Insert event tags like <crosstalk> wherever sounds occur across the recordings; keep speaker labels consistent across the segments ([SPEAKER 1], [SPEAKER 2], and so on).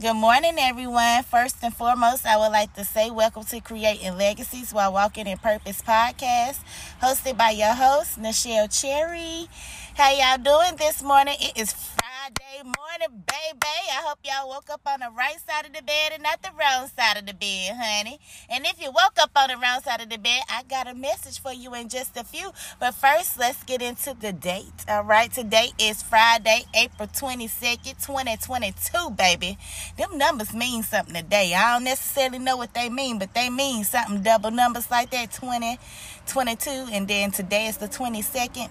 [SPEAKER 1] Good morning, everyone. First and foremost, I would like to say welcome to Creating Legacies While Walking in Purpose podcast, hosted by your host, Nichelle Cherry. How y'all doing this morning? It is Friday morning, baby. I hope y'all woke up on the right side of the bed and not the wrong side of the bed, honey. And if you woke up on the wrong side of the bed, I got a message for you in just a few. But first, let's get into the date. All right, today is Friday, April 22nd, 2022, baby. Them numbers mean something today. I don't necessarily know what they mean, but they mean something double numbers like that 20, 22, and then today is the 22nd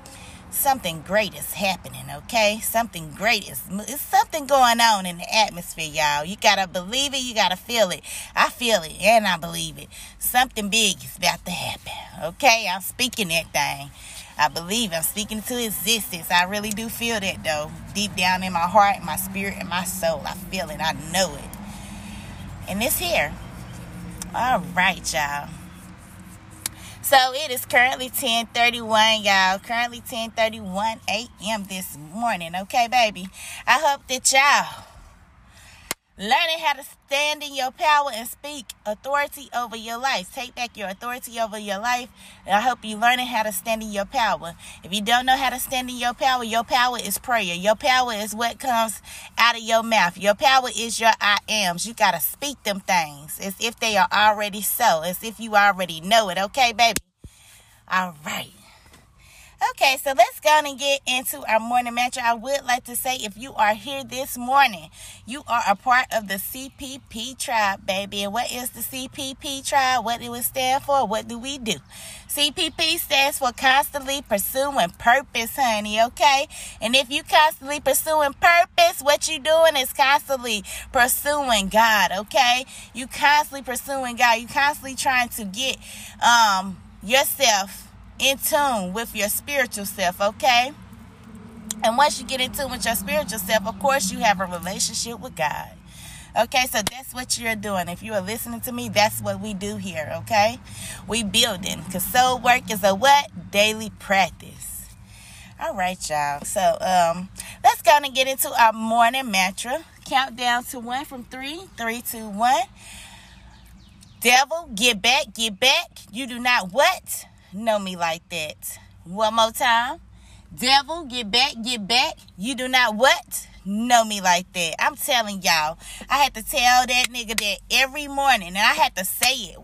[SPEAKER 1] something great is happening, okay? Something great is it's something going on in the atmosphere, y'all. You gotta believe it, you gotta feel it. I feel it and I believe it. Something big is about to happen. Okay, I'm speaking that thing. I believe I'm speaking to existence. I really do feel that though. Deep down in my heart, my spirit, and my soul. I feel it. I know it. And it's here. All right, y'all. So it is currently 10:31, y'all. Currently 10:31 a.m. this morning. Okay, baby. I hope that y'all learning how to stand in your power and speak authority over your life. Take back your authority over your life. And I hope you learning how to stand in your power. If you don't know how to stand in your power, your power is prayer. Your power is what comes out of your mouth. Your power is your I ams. You got to speak them things as if they are already so, as if you already know it. Okay, baby? All right. Okay, so let's go and get into our morning mantra. I would like to say if you are here this morning, you are a part of the CPP tribe, baby. And what is the CPP tribe? What do it stand for? What do we do? CPP stands for constantly pursuing purpose, honey, okay? And if you constantly pursuing purpose, what you doing is constantly pursuing God, okay? You constantly pursuing God. You constantly trying to get um yourself in tune with your spiritual self, okay? And once you get in tune with your spiritual self, of course, you have a relationship with God. Okay, so that's what you're doing. If you are listening to me, that's what we do here, okay? We building. Because soul work is a what? Daily practice. All right, y'all. So um let's go and get into our morning mantra. Count down to one from three. Three, two, one. Devil, get back, get back. You do not what? Know me like that. One more time. Devil, get back, get back. You do not what? Know me like that. I'm telling y'all. I had to tell that nigga that every morning, and I had to say it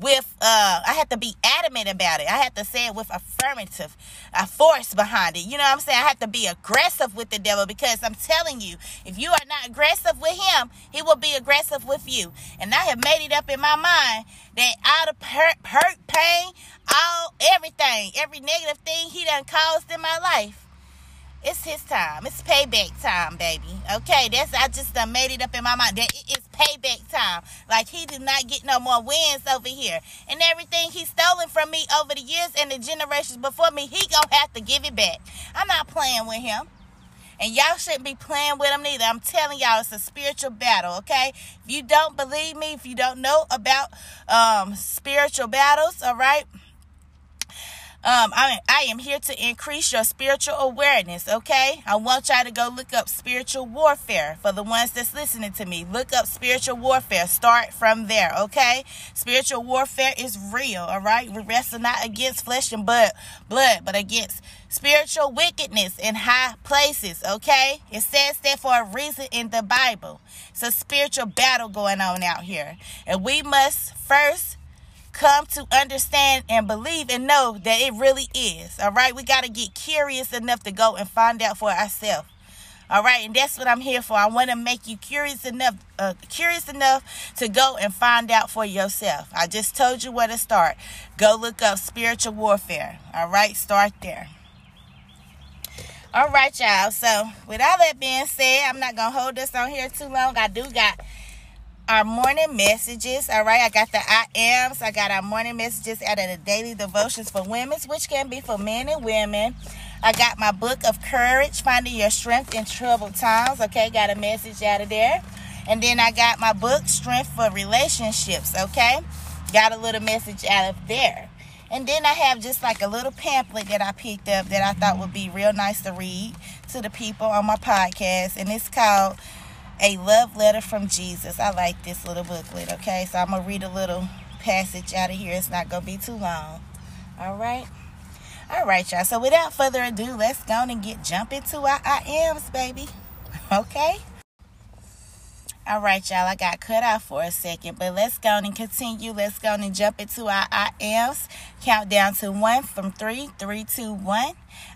[SPEAKER 1] with uh I had to be adamant about it. I had to say it with affirmative, a force behind it. You know what I'm saying? I had to be aggressive with the devil because I'm telling you, if you are not aggressive with him, he will be aggressive with you. And I have made it up in my mind that all the hurt, hurt pain, all everything, every negative thing he done caused in my life it's his time. It's payback time, baby. Okay, that's I just done made it up in my mind that it is payback time. Like he did not get no more wins over here, and everything he stolen from me over the years and the generations before me, he gonna have to give it back. I'm not playing with him. And y'all shouldn't be playing with him neither. I'm telling y'all, it's a spiritual battle, okay? If you don't believe me, if you don't know about um, spiritual battles, all right? Um, I, I am here to increase your spiritual awareness, okay? I want y'all to go look up spiritual warfare for the ones that's listening to me. Look up spiritual warfare. Start from there, okay? Spiritual warfare is real, all right? We wrestle not against flesh and blood, blood, but against spiritual wickedness in high places, okay? It says that for a reason in the Bible. It's a spiritual battle going on out here. And we must first come to understand and believe and know that it really is. All right, we got to get curious enough to go and find out for ourselves. All right, and that's what I'm here for. I want to make you curious enough, uh, curious enough to go and find out for yourself. I just told you where to start. Go look up spiritual warfare. All right, start there. All right, y'all. So, with all that being said, I'm not gonna hold this on here too long. I do got our morning messages. All right, I got the I ams. I got our morning messages out of the daily devotions for women, which can be for men and women. I got my book of courage, finding your strength in troubled times. Okay, got a message out of there. And then I got my book, Strength for Relationships. Okay, got a little message out of there. And then I have just like a little pamphlet that I picked up that I thought would be real nice to read to the people on my podcast. And it's called A love letter from Jesus. I like this little booklet, okay? So I'm going to read a little passage out of here. It's not going to be too long. All right? All right, y'all. So without further ado, let's go and get jump into our I ams, baby. <laughs> Okay? All right, y'all. I got cut off for a second, but let's go and continue. Let's go and jump into our I ams. Count down to one from three, three, two, one.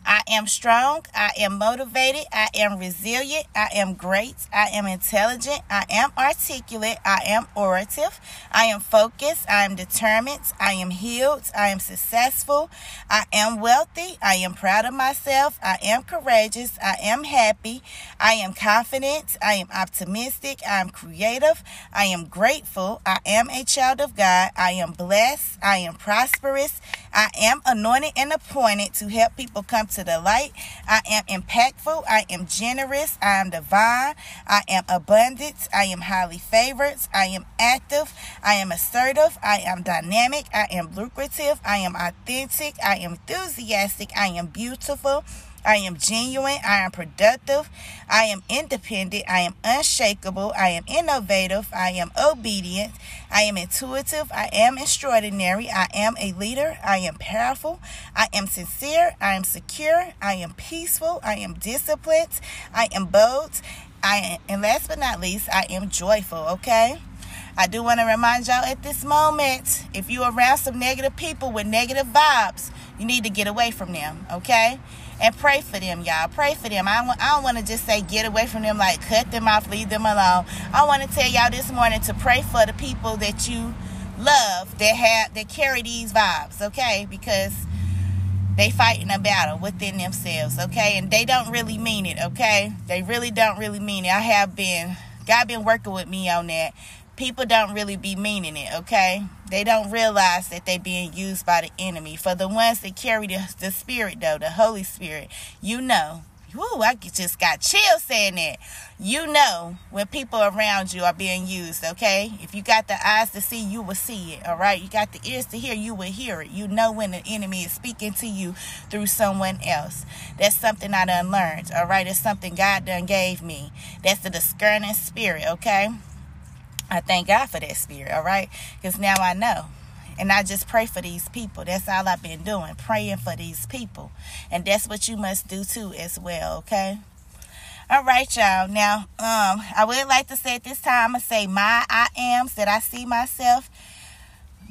[SPEAKER 1] I am strong. I am motivated. I am resilient. I am great. I am intelligent. I am articulate. I am orative. I am focused. I am determined. I am healed. I am successful. I am wealthy. I am proud of myself. I am courageous. I am happy. I am confident. I am optimistic. I am creative. I am grateful. I am a child of God. I am blessed. I am prosperous. I am anointed and appointed to help people come to the light. I am impactful. I am generous. I am divine. I am abundant. I am highly favored. I am active. I am assertive. I am dynamic. I am lucrative. I am authentic. I am enthusiastic. I am beautiful. I am genuine. I am productive. I am independent. I am unshakable. I am innovative. I am obedient. I am intuitive. I am extraordinary. I am a leader. I am powerful. I am sincere. I am secure. I am peaceful. I am disciplined. I am bold. I am, and last but not least, I am joyful. Okay. I do want to remind y'all at this moment if you're around some negative people with negative vibes, you need to get away from them, okay? And pray for them, y'all. Pray for them. I, I don't want to just say get away from them, like cut them off, leave them alone. I want to tell y'all this morning to pray for the people that you love that have that carry these vibes, okay? Because they fighting a battle within themselves, okay? And they don't really mean it, okay? They really don't really mean it. I have been God been working with me on that people don't really be meaning it, okay? They don't realize that they being used by the enemy. For the ones that carry the, the Spirit, though, the Holy Spirit, you know. Whoo, I just got chills saying that. You know when people around you are being used, okay? If you got the eyes to see, you will see it, all right? You got the ears to hear, you will hear it. You know when the enemy is speaking to you through someone else. That's something I done learned, all right? It's something God done gave me. That's the discerning spirit, okay? I thank God for that spirit, all right? Because now I know. And I just pray for these people. That's all I've been doing, praying for these people. And that's what you must do too as well, okay? All right, y'all. Now, um, I would like to say at this time, I say my I ams that I see myself,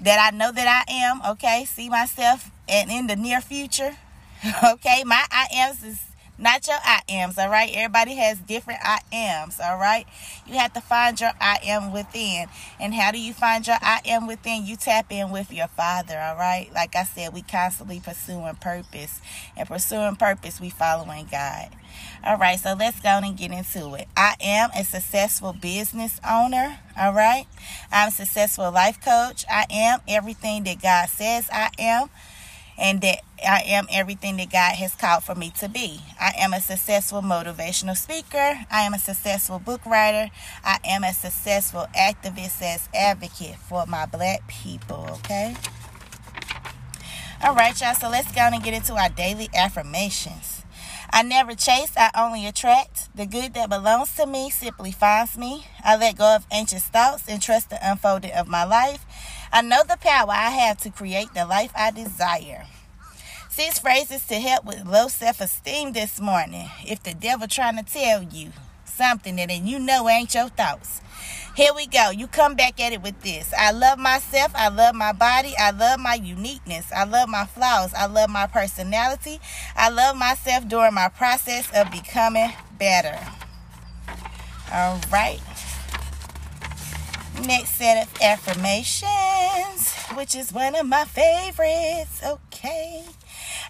[SPEAKER 1] that I know that I am, okay? See myself and in the near future. <laughs> Okay, my I ams is not your I ams, all right? Everybody has different I ams, all right? You have to find your I am within. And how do you find your I am within? You tap in with your Father, all right? Like I said, we constantly pursuing purpose. And pursuing purpose, we following God. All right, so let's go and get into it. I am a successful business owner. All right. I'm a successful life coach. I am everything that God says I am and that I am everything that God has called for me to be. I am a successful motivational speaker. I am a successful book writer. I am a successful activist as advocate for my black people, okay? All right, y'all, so let's go and get into our daily affirmations. I never chase, I only attract. The good that belongs to me simply finds me. I let go of anxious thoughts and trust the unfolding of my life. I know the power I have to create the life I desire. Six phrases to help with low self-esteem this morning. If the devil trying to tell you something that you know ain't your thoughts. Here we go. You come back at it with this. I love myself. I love my body. I love my uniqueness. I love my flaws. I love my personality. I love myself during my process of becoming better. All right. Next set of affirmations, which is one of my favorites. Okay.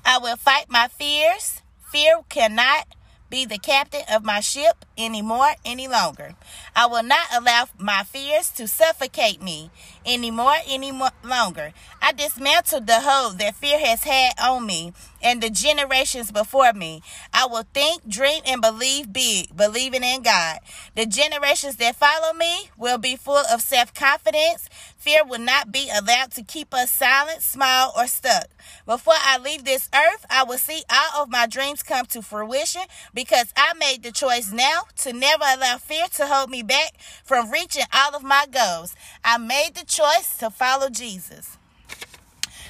[SPEAKER 1] I will fight my fears. Fear cannot be the captain of my ship anymore, any longer. I will not allow my fears to suffocate me anymore, any longer. I dismantled the hold that fear has had on me and the generations before me. I will think, dream, and believe big, believing in God. The generations that follow me will be full of self confidence. Fear will not be allowed to keep us silent, small, or stuck. Before I leave this earth, I will see all of my dreams come to fruition because I made the choice now to never allow fear to hold me back from reaching all of my goals. I made the choice to follow Jesus.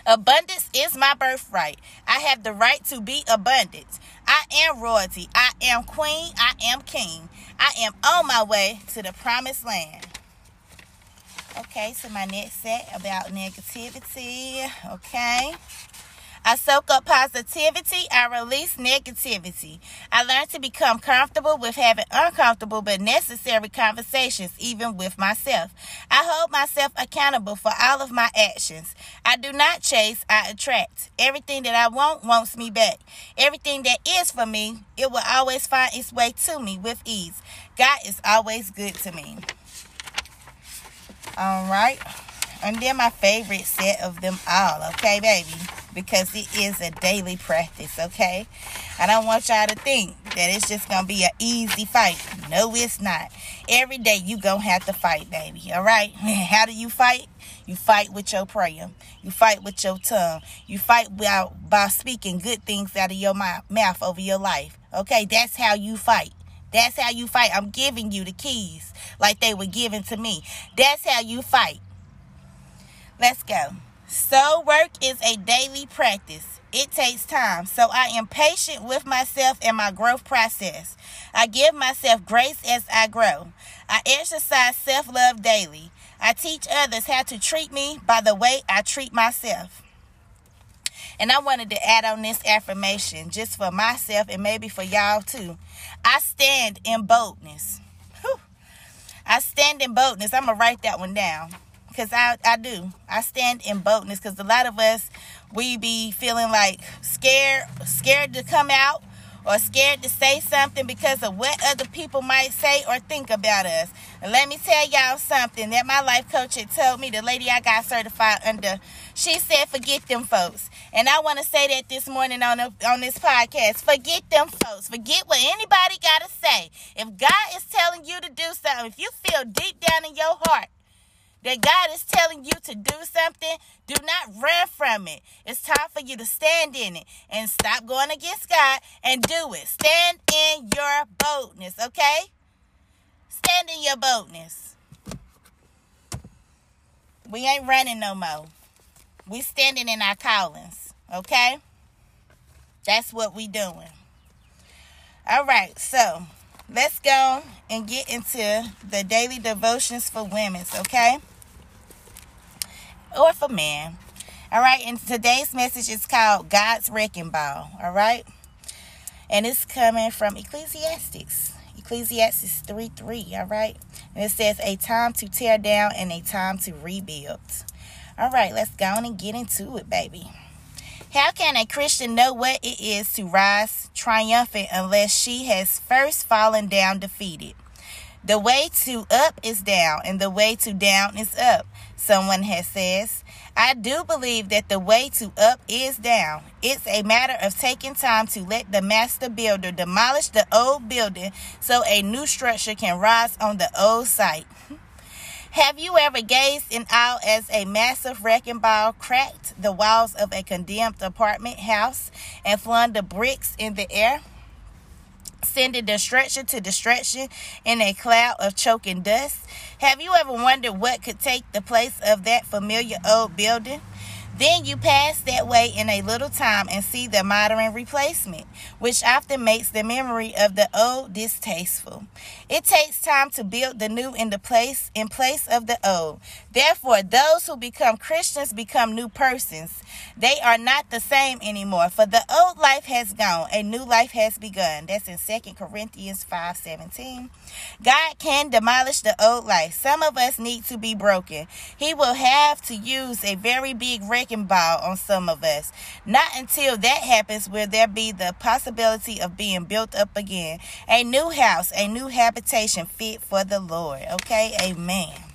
[SPEAKER 1] Abundance is my birthright. I have the right to be abundant. I am royalty. I am queen. I am king. I am on my way to the promised land. Okay, so my next set about negativity. Okay. I soak up positivity. I release negativity. I learn to become comfortable with having uncomfortable but necessary conversations, even with myself. I hold myself accountable for all of my actions. I do not chase, I attract. Everything that I want wants me back. Everything that is for me, it will always find its way to me with ease. God is always good to me. All right. And then my favorite set of them all, okay, baby? Because it is a daily practice, okay? I don't want y'all to think that it's just gonna be an easy fight. No, it's not. Every day you gonna have to fight, baby. All right? <laughs> How do you fight? You fight with your prayer. You fight with your tongue. You fight by, by speaking good things out of your mouth over your life. Okay, that's how you fight. That's how you fight. I'm giving you the keys like they were given to me. That's how you fight. Let's go. So, work is a daily practice. It takes time. So, I am patient with myself and my growth process. I give myself grace as I grow. I exercise self love daily. I teach others how to treat me by the way I treat myself. And I wanted to add on this affirmation just for myself and maybe for y'all too. I stand in boldness. Whew. I stand in boldness. I'm going to write that one down because I, I do. I stand in boldness because a lot of us, we be feeling like scared, scared to come out or scared to say something because of what other people might say or think about us. And let me tell y'all something that my life coach had told me, the lady I got certified under, she said, forget them folks. And I want to say that this morning on, a, on this podcast. Forget them folks. Forget what anybody got to say. If God is telling you to do something, if you feel deep down in your heart that God is telling you to do something, do not run from it. It's time for you to stand in it and stop going against God and do it. Stand in your boldness, okay? Stand in your boldness. We ain't running no more. We standing in our callings, okay? That's what we doing. All right, so let's go and get into the daily devotions for women's, okay? Or for men. All right, and today's message is called God's Wrecking Ball. All right, and it's coming from Ecclesiastics, Ecclesiastes 3 3. All right, and it says, A time to tear down and a time to rebuild. All right, let's go on and get into it, baby. How can a Christian know what it is to rise triumphant unless she has first fallen down defeated? The way to up is down, and the way to down is up. Someone has says, I do believe that the way to up is down. It's a matter of taking time to let the master builder demolish the old building so a new structure can rise on the old site. Have you ever gazed in awe as a massive wrecking ball cracked the walls of a condemned apartment house and flung the bricks in the air? Sending destruction to destruction in a cloud of choking dust? Have you ever wondered what could take the place of that familiar old building? Then you pass that way in a little time and see the modern replacement, which often makes the memory of the old distasteful. It takes time to build the new in the place in place of the old. Therefore, those who become Christians become new persons. They are not the same anymore, for the old life has gone, a new life has begun. That's in 2 Corinthians 5:17. God can demolish the old life. Some of us need to be broken. He will have to use a very big wrecking ball on some of us. Not until that happens will there be the possibility of being built up again. A new house, a new habitation fit for the Lord. Okay? Amen.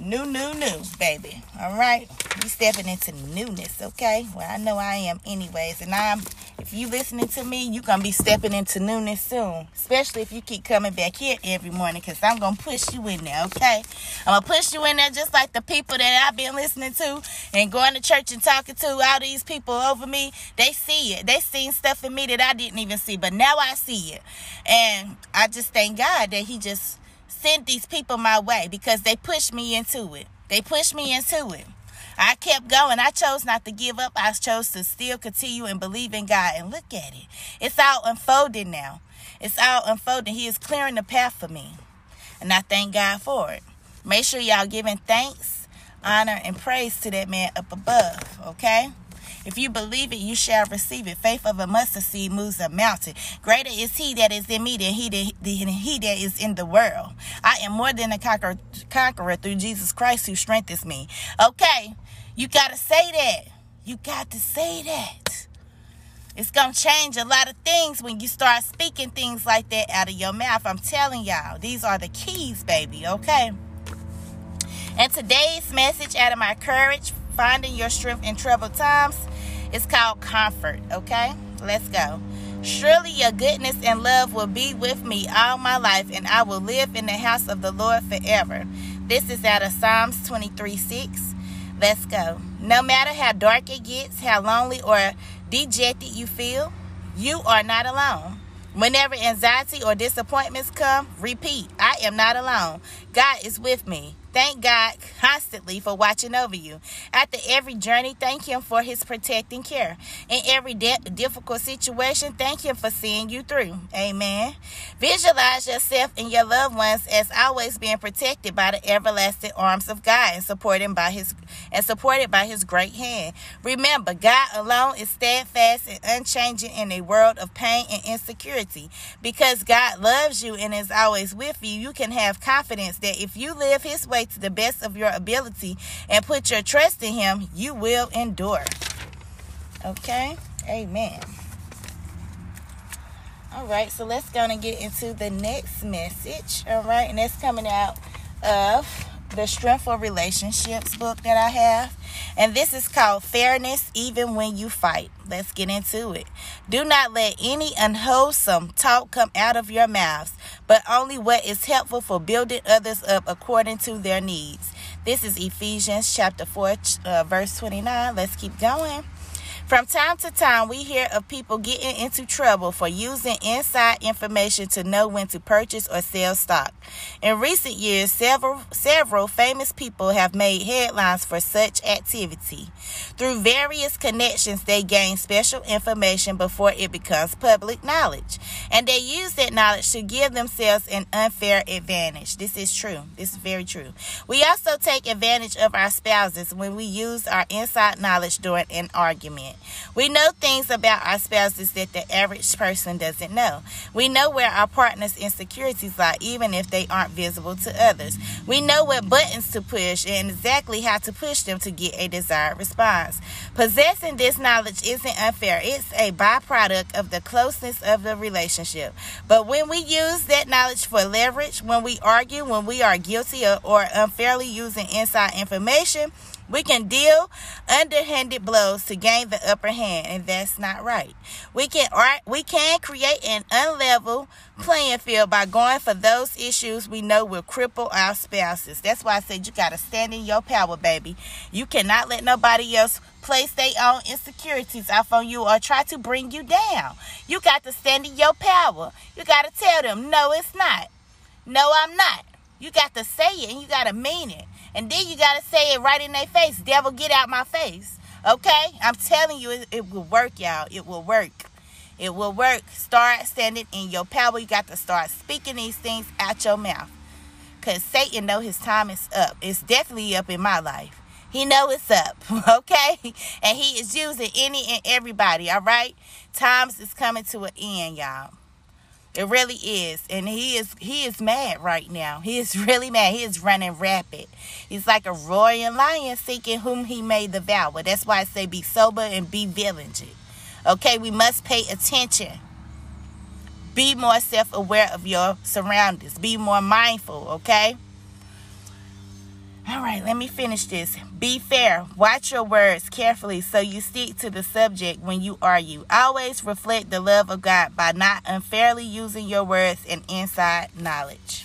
[SPEAKER 1] New, new, new, baby. All right? We stepping into newness, okay? Well, I know I am anyways. And I'm If you listening to me, you gonna be stepping into newness soon. Especially if you keep coming back here every morning, cause I'm gonna push you in there, okay? I'm gonna push you in there just like the people that I've been listening to and going to church and talking to. All these people over me, they see it. They seen stuff in me that I didn't even see, but now I see it, and I just thank God that He just sent these people my way because they pushed me into it. They pushed me into it. I kept going. I chose not to give up. I chose to still continue and believe in God. And look at it. It's all unfolding now. It's all unfolding. He is clearing the path for me. And I thank God for it. Make sure y'all giving thanks, honor, and praise to that man up above. Okay? If you believe it, you shall receive it. Faith of a mustard seed moves a mountain. Greater is he that is in me than he that, than he that is in the world. I am more than a conqueror, conqueror through Jesus Christ who strengthens me. Okay, you got to say that. You got to say that. It's going to change a lot of things when you start speaking things like that out of your mouth. I'm telling y'all, these are the keys, baby, okay? And today's message out of my courage, finding your strength in troubled times, it's called comfort, okay? Let's go. Surely your goodness and love will be with me all my life, and I will live in the house of the Lord forever. This is out of Psalms 23 6. Let's go. No matter how dark it gets, how lonely or dejected you feel, you are not alone. Whenever anxiety or disappointments come, repeat, I am not alone. God is with me. Thank God constantly for watching over you. After every journey, thank Him for His protecting care. In every de- difficult situation, thank Him for seeing you through. Amen. Visualize yourself and your loved ones as always being protected by the everlasting arms of God and supported by His and supported by His great hand. Remember, God alone is steadfast and unchanging in a world of pain and insecurity. Because God loves you and is always with you, you can have confidence that if you live His way to the best of your ability and put your trust in Him, you will endure. Okay? Amen. All right, so let's go and get into the next message. All right, and that's coming out of the Strength for Relationships book that I have. And this is called Fairness Even When You Fight. Let's get into it. Do not let any unwholesome talk come out of your mouths, but only what is helpful for building others up according to their needs. This is Ephesians chapter 4, uh, verse 29. Let's keep going. From time to time, we hear of people getting into trouble for using inside information to know when to purchase or sell stock. In recent years, several several famous people have made headlines for such activity. Through various connections, they gain special information before it becomes public knowledge, and they use that knowledge to give themselves an unfair advantage. This is true. This is very true. We also take advantage of our spouses when we use our inside knowledge during an argument. We know things about our spouses that the average person doesn't know. We know where our partner's insecurities lie, even if they aren't visible to others. We know what buttons to push and exactly how to push them to get a desired response. Possessing this knowledge isn't unfair, it's a byproduct of the closeness of the relationship. But when we use that knowledge for leverage, when we argue, when we are guilty or unfairly using inside information, we can deal underhanded blows to gain the upper hand, and that's not right. We can we can create an unlevel playing field by going for those issues we know will cripple our spouses. That's why I said you gotta stand in your power, baby. You cannot let nobody else place their own insecurities off on you or try to bring you down. You got to stand in your power. You gotta tell them, no, it's not. No, I'm not. You got to say it and you got to mean it. And then you got to say it right in their face. Devil, get out my face. Okay? I'm telling you, it, it will work, y'all. It will work. It will work. Start standing in your power. You got to start speaking these things out your mouth. Because Satan know his time is up. It's definitely up in my life. He know it's up, <laughs> okay? And he is using any and everybody, all right? Times is coming to an end, y'all. It really is. And he is he is mad right now. He is <laughs> really mad. He is running rapid. He's like a roaring lion seeking whom he may devour. That's why I say be sober and be vigilant. Okay, we must pay attention. Be more self-aware of your surroundings. Be more mindful, okay? All right, let me finish this. Be fair. Watch your words carefully so you stick to the subject when you argue. Always reflect the love of God by not unfairly using your words and inside knowledge.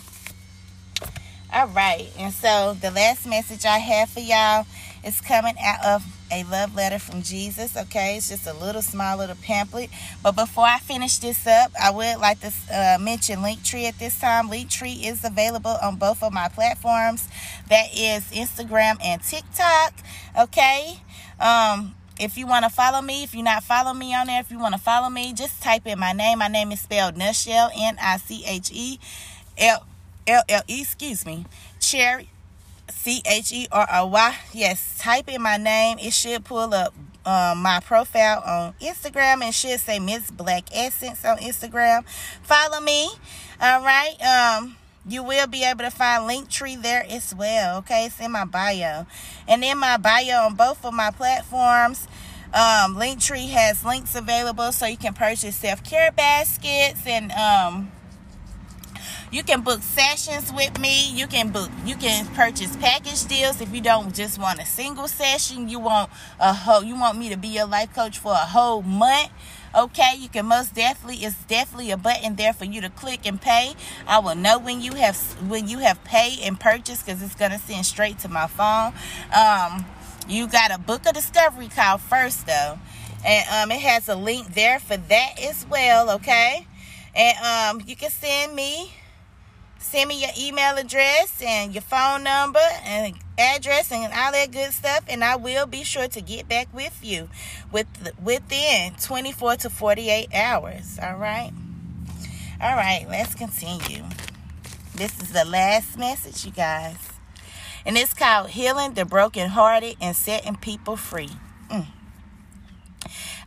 [SPEAKER 1] All right, and so the last message I have for y'all is coming out of a love letter from Jesus. Okay, it's just a little small little pamphlet. But before I finish this up, I would like to uh, mention Linktree at this time. Linktree is available on both of my platforms. That is Instagram and TikTok. Okay. Um, if you want to follow me, if you're not following me on there, if you want to follow me, just type in my name. My name is spelled Nichelle, N I C H E L L L E, excuse me, Cherry, C H E R R Y. Yes, type in my name. It should pull up um, my profile on Instagram and should say Miss Black Essence on Instagram. Follow me. All right. Um, you will be able to find Linktree there as well. Okay, it's in my bio, and in my bio on both of my platforms. Um, Linktree has links available so you can purchase self care baskets and um you can book sessions with me. You can book, you can purchase package deals if you don't just want a single session. You want a whole, you want me to be your life coach for a whole month. Okay, you can most definitely. It's definitely a button there for you to click and pay. I will know when you have when you have paid and purchased because it's gonna send straight to my phone. Um, you got a book a discovery call first though, and um, it has a link there for that as well. Okay, and um, you can send me Send me your email address and your phone number and address and all that good stuff, and I will be sure to get back with you with within 24 to 48 hours. All right. All right, let's continue. This is the last message, you guys. And it's called Healing the Brokenhearted and Setting People Free. Mm.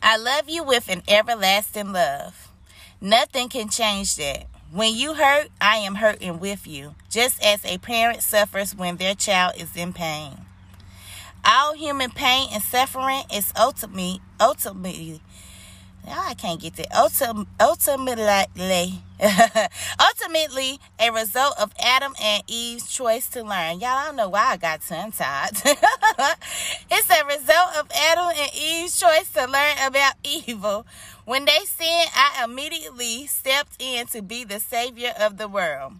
[SPEAKER 1] I love you with an everlasting love. Nothing can change that. When you hurt, I am hurting with you, just as a parent suffers when their child is in pain. All human pain and suffering is ultimately, ultimately, I can't get that. Ultim, ultimately, <laughs> ultimately, a result of Adam and Eve's choice to learn. Y'all, I don't know why I got tongue tied. <laughs> it's a result of Adam and Eve's choice to learn about <laughs> evil. When they sinned, I immediately stepped in to be the savior of the world.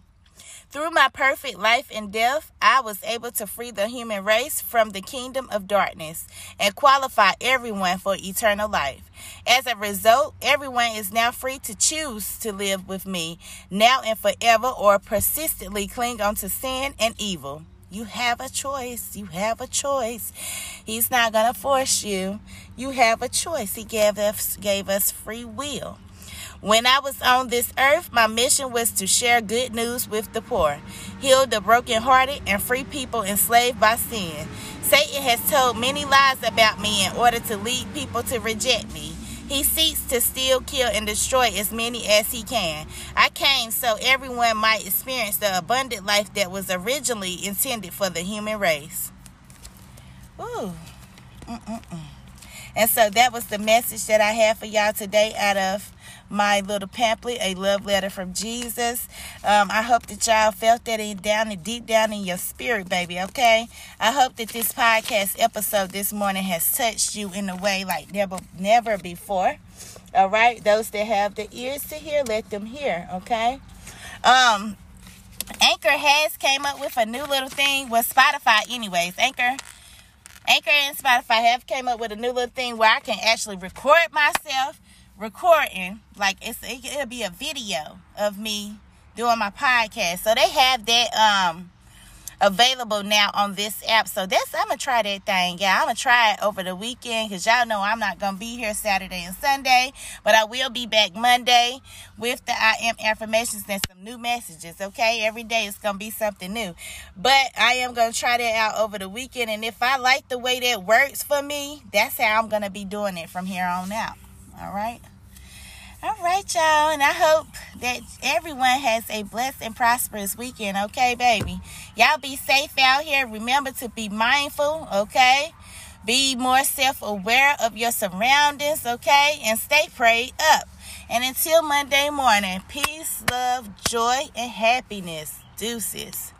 [SPEAKER 1] Through my perfect life and death, I was able to free the human race from the kingdom of darkness and qualify everyone for eternal life. As a result, everyone is now free to choose to live with me now and forever or persistently cling on to sin and evil. You have a choice. You have a choice. He's not going to force you. You have a choice. He gave us gave us free will. When I was on this earth, my mission was to share good news with the poor, heal the brokenhearted, and free people enslaved by sin. Satan has told many lies about me in order to lead people to reject me. He seeks to steal, kill, and destroy as many as he can. I came so everyone might experience the abundant life that was originally intended for the human race. Ooh. Mm-mm-mm. And so that was the message that I have for y'all today out of my little pamphlet, A Love Letter from Jesus. Um, I hope that y'all felt that in down and deep down in your spirit, baby, okay? I hope that this podcast episode this morning has touched you in a way like never never before. All right? Those that have the ears to hear, let them hear, okay? Um Anchor has came up with a new little thing. Well, Spotify, anyways. Anchor Anchor and Spotify have came up with a new little thing where I can actually record myself recording, like it's it'll be a video of me doing my podcast. So they have that um available now on this app. So that's I'm gonna try that thing. Yeah, I'm gonna try it over the weekend because y'all know I'm not gonna be here Saturday and Sunday, but I will be back Monday with the I am affirmations and some new messages. Okay, every day it's gonna be something new, but I am gonna try that out over the weekend, and if I like the way that works for me, that's how I'm gonna be doing it from here on out. All right. All right, y'all. And I hope that everyone has a blessed and prosperous weekend. Okay, baby. Y'all be safe out here. Remember to be mindful. Okay. Be more self aware of your surroundings. Okay. And stay prayed up. And until Monday morning, peace, love, joy, and happiness. Deuces.